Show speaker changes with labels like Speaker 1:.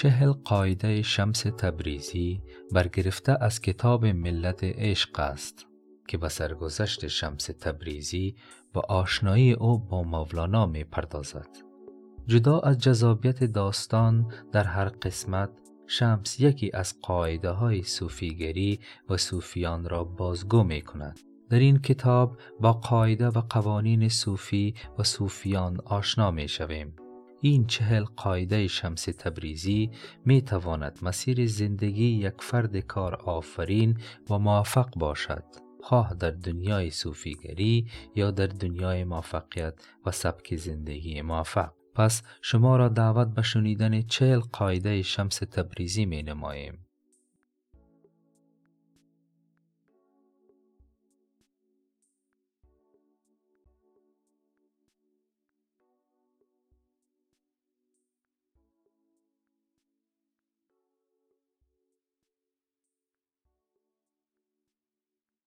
Speaker 1: چهل قاعده شمس تبریزی برگرفته از کتاب ملت عشق است که به سرگذشت شمس تبریزی و آشنایی او با مولانا می پردازد. جدا از جذابیت داستان در هر قسمت شمس یکی از قاعده های صوفیگری و صوفیان را بازگو می کند. در این کتاب با قاعده و قوانین صوفی و صوفیان آشنا می شویم. این چهل قاعده شمس تبریزی می تواند مسیر زندگی یک فرد کار آفرین و موفق باشد. خواه در دنیای صوفیگری یا در دنیای موفقیت و سبک زندگی موفق. پس شما را دعوت به شنیدن چهل قاعده شمس تبریزی می نماییم